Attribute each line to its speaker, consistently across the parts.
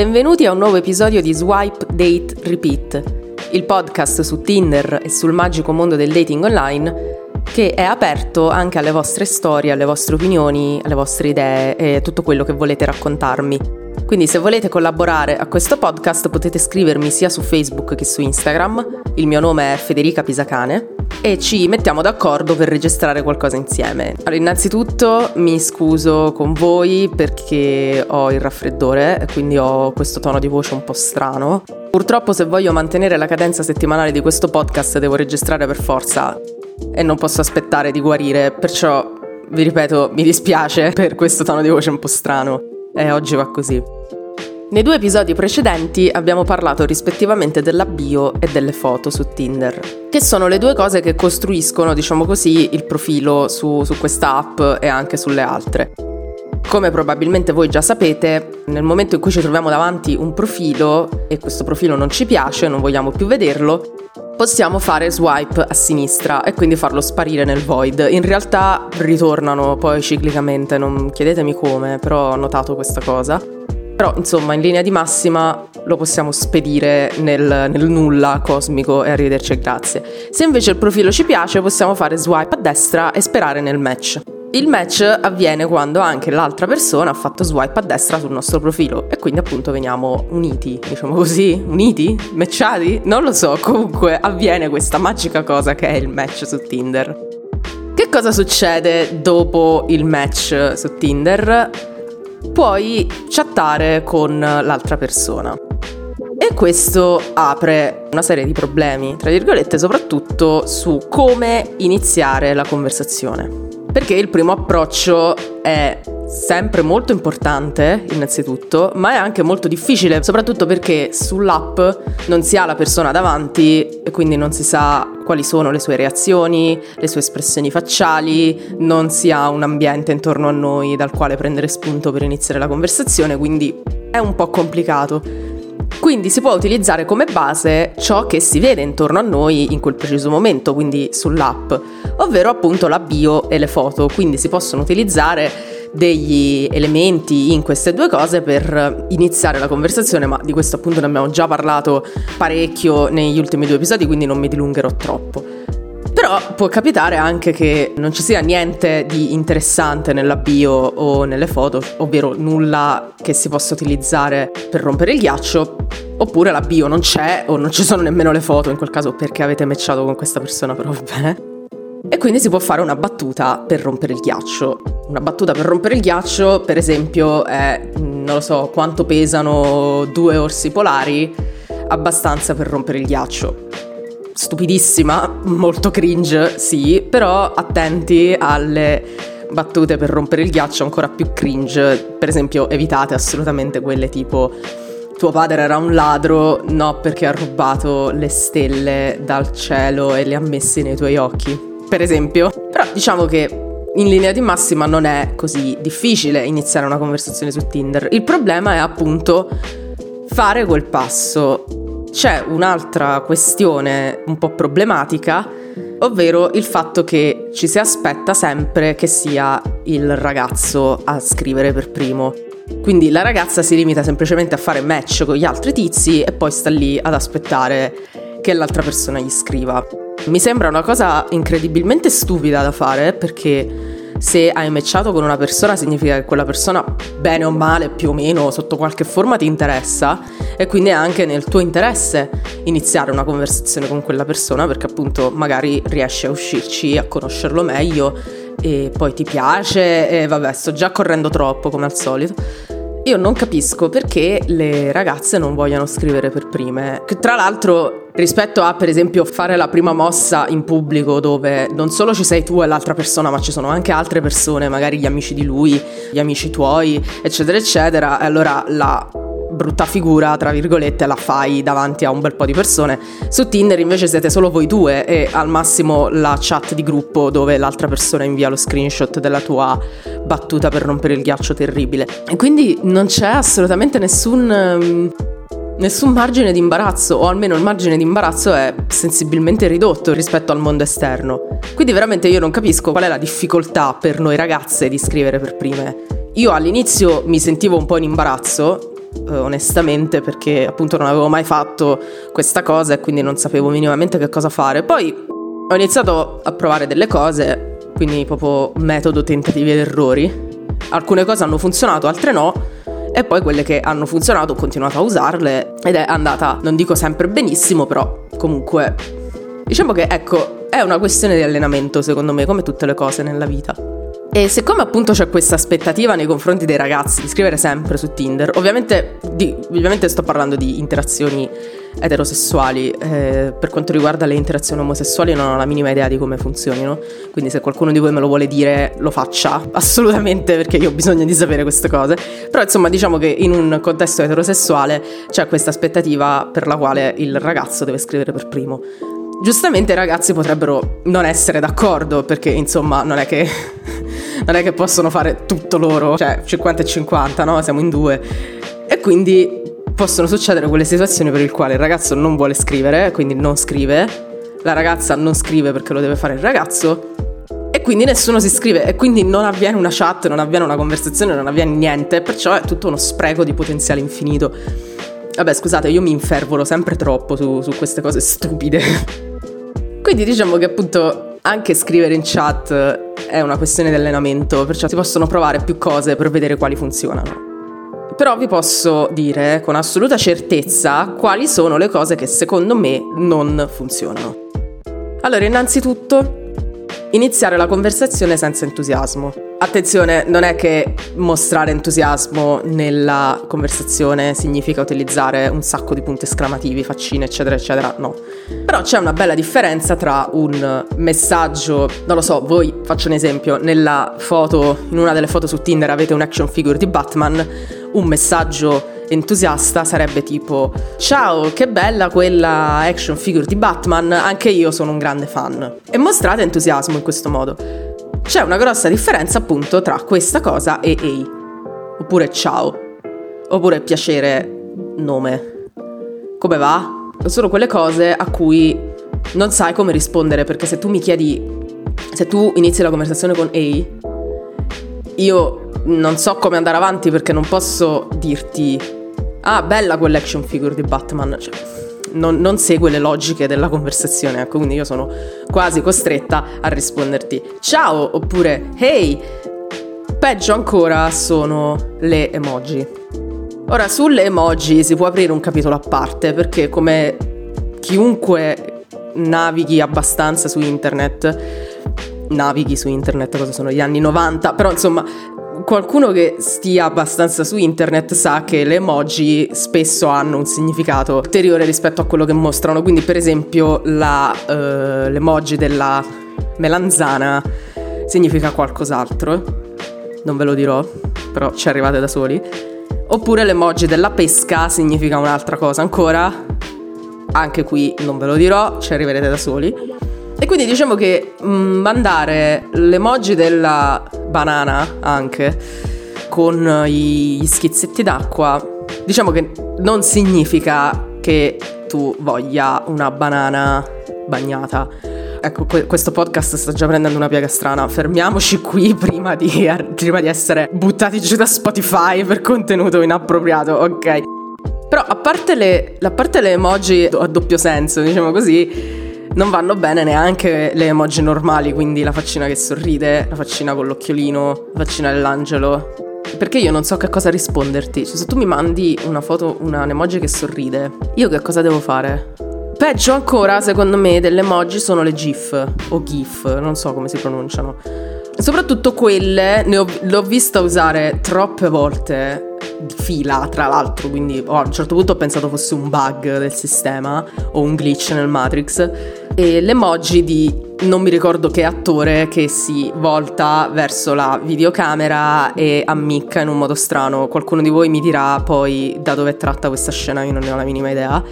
Speaker 1: Benvenuti a un nuovo episodio di Swipe Date Repeat, il podcast su Tinder e sul magico mondo del dating online che è aperto anche alle vostre storie, alle vostre opinioni, alle vostre idee e tutto quello che volete raccontarmi. Quindi se volete collaborare a questo podcast potete scrivermi sia su Facebook che su Instagram, il mio nome è Federica Pisacane e ci mettiamo d'accordo per registrare qualcosa insieme. Allora, innanzitutto mi scuso con voi perché ho il raffreddore e quindi ho questo tono di voce un po' strano. Purtroppo se voglio mantenere la cadenza settimanale di questo podcast devo registrare per forza e non posso aspettare di guarire, perciò vi ripeto, mi dispiace per questo tono di voce un po' strano e oggi va così. Nei due episodi precedenti abbiamo parlato rispettivamente della bio e delle foto su Tinder, che sono le due cose che costruiscono, diciamo così, il profilo su, su questa app e anche sulle altre. Come probabilmente voi già sapete, nel momento in cui ci troviamo davanti un profilo e questo profilo non ci piace, non vogliamo più vederlo, possiamo fare swipe a sinistra e quindi farlo sparire nel void. In realtà ritornano poi ciclicamente, non chiedetemi come, però ho notato questa cosa. Però insomma in linea di massima lo possiamo spedire nel, nel, nulla cosmico e arrivederci e grazie. Se invece il profilo ci piace possiamo fare swipe a destra e sperare nel match. Il match avviene quando anche l'altra persona ha fatto swipe a destra sul nostro profilo e quindi appunto veniamo uniti, diciamo così, uniti, matchati, non lo so, comunque avviene questa magica cosa che è il match su Tinder. Che cosa succede dopo il match su Tinder? Puoi chattare con l'altra persona. E questo apre una serie di problemi, tra virgolette, soprattutto su come iniziare la conversazione. Perché il primo approccio è sempre molto importante, innanzitutto, ma è anche molto difficile, soprattutto perché sull'app non si ha la persona davanti e quindi non si sa quali sono le sue reazioni, le sue espressioni facciali, non si ha un ambiente intorno a noi dal quale prendere spunto per iniziare la conversazione, quindi è un po' complicato. Quindi si può utilizzare come base ciò che si vede intorno a noi in quel preciso momento, quindi sull'app, ovvero appunto la bio e le foto. Quindi si possono utilizzare degli elementi in queste due cose per iniziare la conversazione, ma di questo appunto ne abbiamo già parlato parecchio negli ultimi due episodi, quindi non mi dilungherò troppo. Però può capitare anche che non ci sia niente di interessante nella bio o nelle foto, ovvero nulla che si possa utilizzare per rompere il ghiaccio, oppure la bio non c'è o non ci sono nemmeno le foto, in quel caso perché avete matchato con questa persona, però va bene. E quindi si può fare una battuta per rompere il ghiaccio. Una battuta per rompere il ghiaccio, per esempio, è, non lo so, quanto pesano due orsi polari, abbastanza per rompere il ghiaccio. Stupidissima, molto cringe, sì, però attenti alle battute per rompere il ghiaccio ancora più cringe. Per esempio, evitate assolutamente quelle tipo tuo padre era un ladro, no perché ha rubato le stelle dal cielo e le ha messe nei tuoi occhi per esempio. Però diciamo che in linea di massima non è così difficile iniziare una conversazione su Tinder. Il problema è appunto fare quel passo. C'è un'altra questione un po' problematica, ovvero il fatto che ci si aspetta sempre che sia il ragazzo a scrivere per primo. Quindi la ragazza si limita semplicemente a fare match con gli altri tizi e poi sta lì ad aspettare che l'altra persona gli scriva. Mi sembra una cosa incredibilmente stupida da fare perché se hai matchato con una persona significa che quella persona, bene o male, più o meno, sotto qualche forma ti interessa e quindi è anche nel tuo interesse iniziare una conversazione con quella persona perché appunto magari riesci a uscirci, a conoscerlo meglio e poi ti piace e vabbè sto già correndo troppo come al solito. Io non capisco perché le ragazze non vogliano scrivere per prime. Che tra l'altro, rispetto a per esempio fare la prima mossa in pubblico dove non solo ci sei tu e l'altra persona, ma ci sono anche altre persone, magari gli amici di lui, gli amici tuoi, eccetera, eccetera, e allora la brutta figura, tra virgolette, la fai davanti a un bel po' di persone. Su Tinder invece siete solo voi due e al massimo la chat di gruppo dove l'altra persona invia lo screenshot della tua battuta per rompere il ghiaccio terribile. E quindi non c'è assolutamente nessun... Um, nessun margine di imbarazzo, o almeno il margine di imbarazzo è sensibilmente ridotto rispetto al mondo esterno. Quindi veramente io non capisco qual è la difficoltà per noi ragazze di scrivere per prime. Io all'inizio mi sentivo un po' in imbarazzo, eh, onestamente, perché appunto non avevo mai fatto questa cosa e quindi non sapevo minimamente che cosa fare. Poi ho iniziato a provare delle cose, quindi proprio metodo tentativi ed errori. Alcune cose hanno funzionato, altre no. E poi quelle che hanno funzionato ho continuato a usarle ed è andata, non dico sempre benissimo, però comunque diciamo che ecco, è una questione di allenamento secondo me, come tutte le cose nella vita. E siccome appunto c'è questa aspettativa nei confronti dei ragazzi di scrivere sempre su Tinder, ovviamente, di, ovviamente sto parlando di interazioni eterosessuali, eh, per quanto riguarda le interazioni omosessuali non ho la minima idea di come funzionino, quindi se qualcuno di voi me lo vuole dire lo faccia assolutamente perché io ho bisogno di sapere queste cose, però insomma diciamo che in un contesto eterosessuale c'è questa aspettativa per la quale il ragazzo deve scrivere per primo. Giustamente i ragazzi potrebbero non essere d'accordo perché insomma non è che, non è che possono fare tutto loro, cioè 50 e 50, no? Siamo in due. E quindi possono succedere quelle situazioni per le quali il ragazzo non vuole scrivere, quindi non scrive, la ragazza non scrive perché lo deve fare il ragazzo e quindi nessuno si scrive e quindi non avviene una chat, non avviene una conversazione, non avviene niente, perciò è tutto uno spreco di potenziale infinito. Vabbè, scusate, io mi infervolo sempre troppo su, su queste cose stupide. Quindi diciamo che appunto anche scrivere in chat è una questione di allenamento, perciò si possono provare più cose per vedere quali funzionano. Però vi posso dire con assoluta certezza quali sono le cose che secondo me non funzionano. Allora, innanzitutto, iniziare la conversazione senza entusiasmo. Attenzione, non è che mostrare entusiasmo nella conversazione significa utilizzare un sacco di punti esclamativi, faccine, eccetera, eccetera, no. Però c'è una bella differenza tra un messaggio, non lo so, voi faccio un esempio, nella foto, in una delle foto su Tinder avete un action figure di Batman, un messaggio entusiasta sarebbe tipo ciao che bella quella action figure di Batman anche io sono un grande fan. E mostrate entusiasmo in questo modo. C'è una grossa differenza appunto tra questa cosa e ehi oppure ciao. Oppure piacere nome. Come va? Sono quelle cose a cui non sai come rispondere perché se tu mi chiedi se tu inizi la conversazione con ehi io non so come andare avanti perché non posso dirti ah, bella quell'action figure di Batman. Cioè, non, non, segue le logiche della conversazione, ecco, quindi io sono quasi costretta a risponderti ciao oppure hey. Peggio ancora sono le emoji. Ora, sulle emoji si può aprire un capitolo a parte perché come chiunque navighi abbastanza su internet, navighi su internet, cosa sono gli anni 90, però insomma qualcuno che stia abbastanza su internet sa che le emoji spesso hanno un significato ulteriore rispetto a quello che mostrano. Quindi, per esempio, la, uh, l'emoji della melanzana significa qualcos'altro. Non ve lo dirò, però ci arrivate da soli. Oppure l'emoji della pesca significa un'altra cosa ancora. Anche qui non ve lo dirò, ci arriverete da soli. E quindi diciamo che mm, mandare l'emoji della banana anche con gli schizzetti d'acqua, diciamo che non significa che tu voglia una banana bagnata. Ecco, que- questo podcast sta già prendendo una piega strana. Fermiamoci qui prima di, prima di essere buttati giù da Spotify per contenuto inappropriato, ok? Però a parte le, a parte le emoji a doppio senso, diciamo così, non vanno bene neanche le emoji normali, quindi la faccina che sorride, la faccina con l'occhiolino, la faccina dell'angelo. Perché io non so che cosa risponderti. Cioè, se tu mi mandi una foto, una, un emoji che sorride, io che cosa devo fare? Peggio ancora, secondo me, delle emoji sono le GIF o GIF, non so come si pronunciano. Soprattutto quelle, ho, l'ho vista usare troppe volte di fila, tra l'altro, quindi oh, a un certo punto ho pensato fosse un bug del sistema o un glitch nel Matrix e l'emoji di non mi ricordo che attore che si volta verso la videocamera e ammicca in un modo strano. Qualcuno di voi mi dirà poi da dove è tratta questa scena, io non ne ho la minima idea.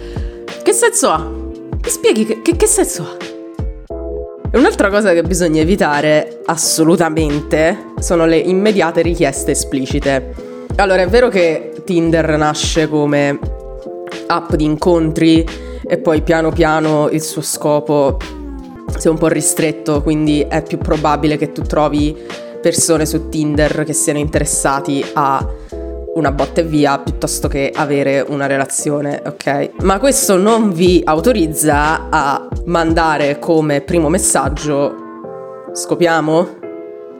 Speaker 1: Che senso ha? Mi spieghi che, che, che senso ha? Un'altra cosa che bisogna evitare assolutamente sono le immediate richieste esplicite. Allora, è vero che Tinder nasce come app di incontri e poi piano piano il suo scopo si è un po' ristretto, quindi è più probabile che tu trovi persone su Tinder che siano interessati a una botta via piuttosto che avere una relazione, ok? Ma questo non vi autorizza a mandare come primo messaggio scopiamo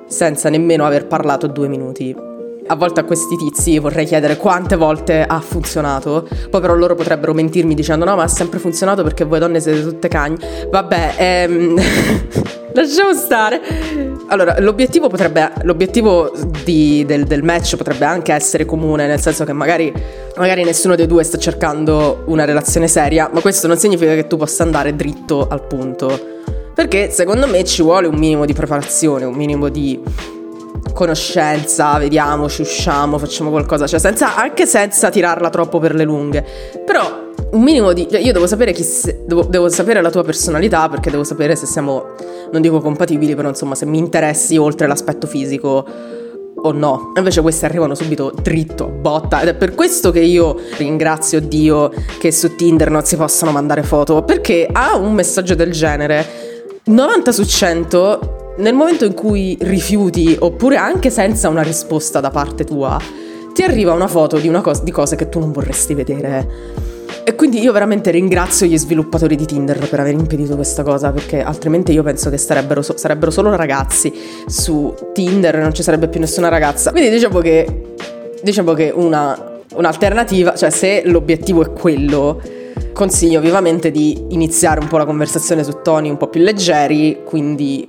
Speaker 1: senza nemmeno aver parlato due minuti. A volte a questi tizi vorrei chiedere quante volte ha funzionato, poi però loro potrebbero mentirmi dicendo no ma ha sempre funzionato perché voi donne siete tutte cagni. Vabbè, ehm... lasciamo stare. Allora, l'obiettivo potrebbe. L'obiettivo di, del, del, match potrebbe anche essere comune, nel senso che magari, magari nessuno dei due sta cercando una relazione seria, ma questo non significa che tu possa andare dritto al punto. Perché secondo me ci vuole un minimo di preparazione, un minimo di conoscenza, vediamo, ci usciamo, facciamo qualcosa, cioè senza, anche senza tirarla troppo per le lunghe. Però un minimo di... Cioè io devo sapere chi se, devo, devo, sapere la tua personalità perché devo sapere se siamo, non dico compatibili, però insomma se mi interessi oltre l'aspetto fisico o no. Invece questi arrivano subito dritto, botta. Ed è per questo che io ringrazio Dio che su Tinder non si possano mandare foto. Perché a un messaggio del genere, 90 su 100, nel momento in cui rifiuti, oppure anche senza una risposta da parte tua, ti arriva una foto di, una cosa, di cose che tu non vorresti vedere. E quindi io veramente ringrazio gli sviluppatori di Tinder per aver impedito questa cosa, perché altrimenti io penso che sarebbero, so- sarebbero solo ragazzi su Tinder e non ci sarebbe più nessuna ragazza. Quindi diciamo che, diciamo che una, un'alternativa, cioè se l'obiettivo è quello, consiglio vivamente di iniziare un po' la conversazione su toni un po' più leggeri, quindi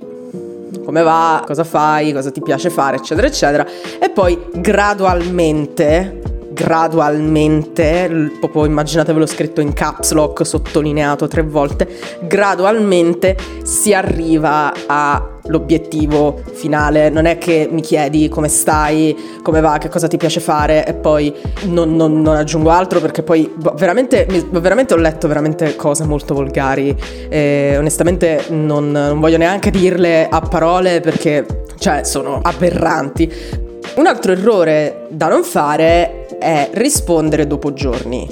Speaker 1: come va, cosa fai, cosa ti piace fare, eccetera, eccetera, e poi gradualmente gradualmente, proprio immaginatevelo scritto in caps lock, sottolineato tre volte, gradualmente si arriva all'obiettivo finale. Non è che mi chiedi come stai, come va, che cosa ti piace fare e poi non, non, non aggiungo altro perché poi boh, veramente, veramente, ho letto veramente cose molto volgari e onestamente non, non voglio neanche dirle a parole perché cioè sono aberranti. Un altro errore da non fare è rispondere dopo giorni.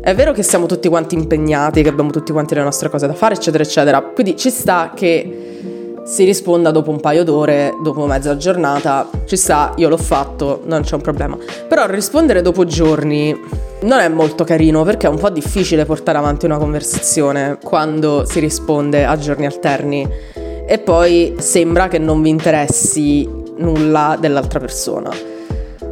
Speaker 1: È vero che siamo tutti quanti impegnati, che abbiamo tutti quanti le nostre cose da fare, eccetera, eccetera. Quindi ci sta che si risponda dopo un paio d'ore, dopo mezza giornata. Ci sta, io l'ho fatto, non c'è un problema. Però rispondere dopo giorni non è molto carino perché è un po' difficile portare avanti una conversazione quando si risponde a giorni alterni. E poi sembra che non vi interessi nulla dell'altra persona.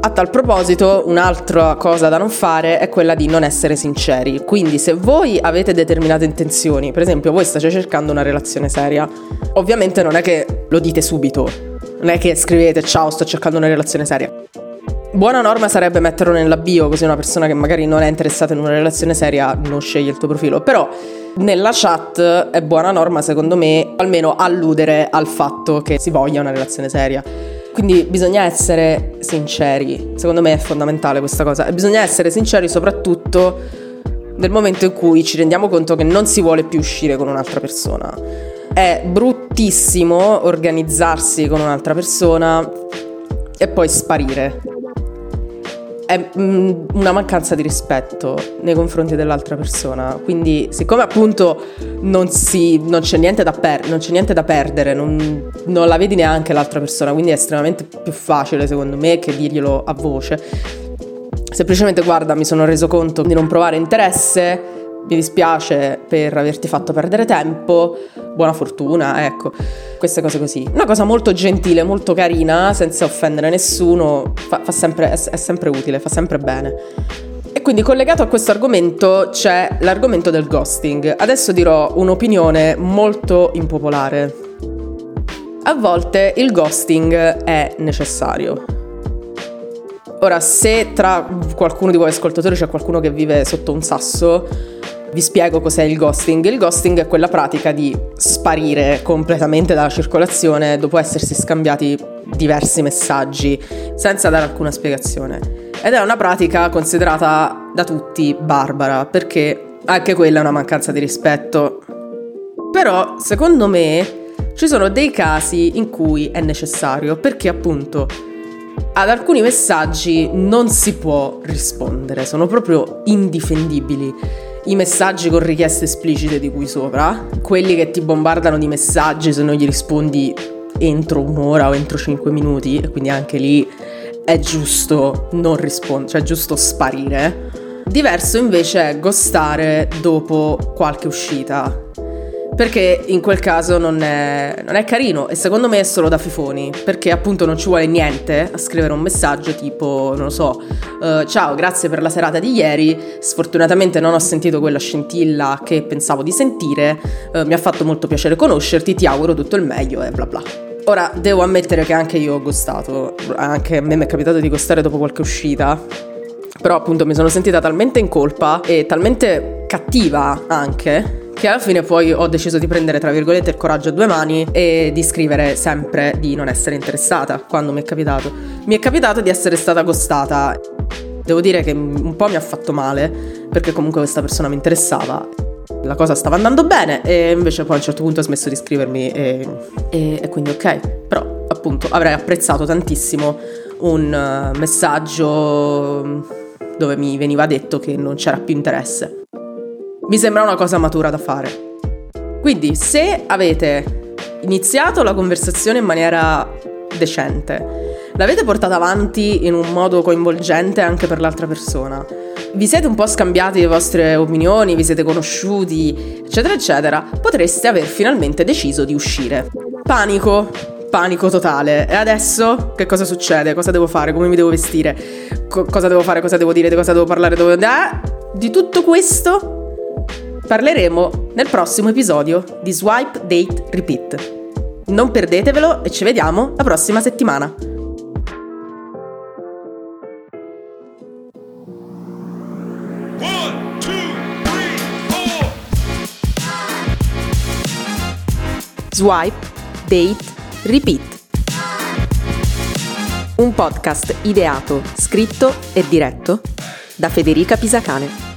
Speaker 1: A tal proposito, un'altra cosa da non fare è quella di non essere sinceri. Quindi, se voi avete determinate intenzioni, per esempio, voi state cercando una relazione seria, ovviamente non è che lo dite subito, non è che scrivete ciao, sto cercando una relazione seria. Buona norma sarebbe metterlo nella bio, così una persona che magari non è interessata in una relazione seria non sceglie il tuo profilo. Però nella chat è buona norma, secondo me, almeno alludere al fatto che si voglia una relazione seria. Quindi bisogna essere sinceri, secondo me è fondamentale questa cosa, e bisogna essere sinceri soprattutto nel momento in cui ci rendiamo conto che non si vuole più uscire con un'altra persona. È bruttissimo organizzarsi con un'altra persona e poi sparire è mm, una mancanza di rispetto nei confronti dell'altra persona. Quindi, siccome appunto non, si, non, c'è, niente da per, non c'è niente da perdere, non, non, la vedi neanche l'altra persona, quindi è estremamente più facile secondo me che dirglielo a voce. Semplicemente guarda, mi sono reso conto di non provare interesse, mi dispiace per averti fatto perdere tempo, buona fortuna, ecco, queste cose così. Una cosa molto gentile, molto carina, senza offendere nessuno, fa, fa sempre, è, è sempre utile, fa sempre bene. E quindi collegato a questo argomento c'è l'argomento del ghosting. Adesso dirò un'opinione molto impopolare. A volte il ghosting è necessario. Ora, se tra qualcuno di voi ascoltatori c'è qualcuno che vive sotto un sasso, Vi spiego cos'è il ghosting. Il ghosting è quella pratica di sparire completamente dalla circolazione dopo essersi scambiati diversi messaggi senza dare alcuna spiegazione. Ed è una pratica considerata da tutti barbara perché anche quella è una mancanza di rispetto. Però, secondo me, ci sono dei casi in cui è necessario perché appunto ad alcuni messaggi non si può rispondere, sono proprio indifendibili. I messaggi con richieste esplicite di cui sopra, quelli che ti bombardano di messaggi se non gli rispondi entro un'ora o entro cinque minuti, e quindi anche lì è giusto non rispondere, cioè è giusto sparire. Diverso invece è ghostare dopo qualche uscita, perché in quel caso non è, non è, carino e secondo me è solo da fifoni, perché appunto non ci vuole niente a scrivere un messaggio tipo, non lo so, uh, ciao, grazie per la serata di ieri, sfortunatamente non ho sentito quella scintilla che pensavo di sentire, uh, mi ha fatto molto piacere conoscerti, ti auguro tutto il meglio e bla bla. Ora, devo ammettere che anche io ho gustato, anche a me mi è capitato di gustare dopo qualche uscita, però appunto mi sono sentita talmente in colpa e talmente cattiva anche che alla fine poi ho deciso di prendere tra virgolette il coraggio a due mani e di scrivere sempre di non essere interessata quando mi è capitato. Mi è capitato di essere stata accostata. Devo dire che un po' mi ha fatto male perché comunque questa persona mi interessava. La cosa stava andando bene e invece poi a un certo punto ha smesso di scrivermi e, e, e quindi ok. Però appunto avrei apprezzato tantissimo un uh, messaggio dove mi veniva detto che non c'era più interesse mi sembra una cosa matura da fare. Quindi, se avete iniziato la conversazione in maniera decente, l'avete portata avanti in un modo coinvolgente anche per l'altra persona, vi siete un po' scambiati le vostre opinioni, vi siete conosciuti, eccetera, eccetera, potreste aver finalmente deciso di uscire. Panico, panico totale. E adesso che cosa succede? Cosa devo fare? Come mi devo vestire? Co- cosa devo fare? Cosa devo dire? Di cosa devo parlare? Dove... Eh? Di tutto questo Parleremo nel prossimo episodio di Swipe Date Repeat. Non perdetevelo e ci vediamo la prossima settimana. Swipe, Date, Repeat. Un podcast ideato, scritto e diretto da Federica Pisacane.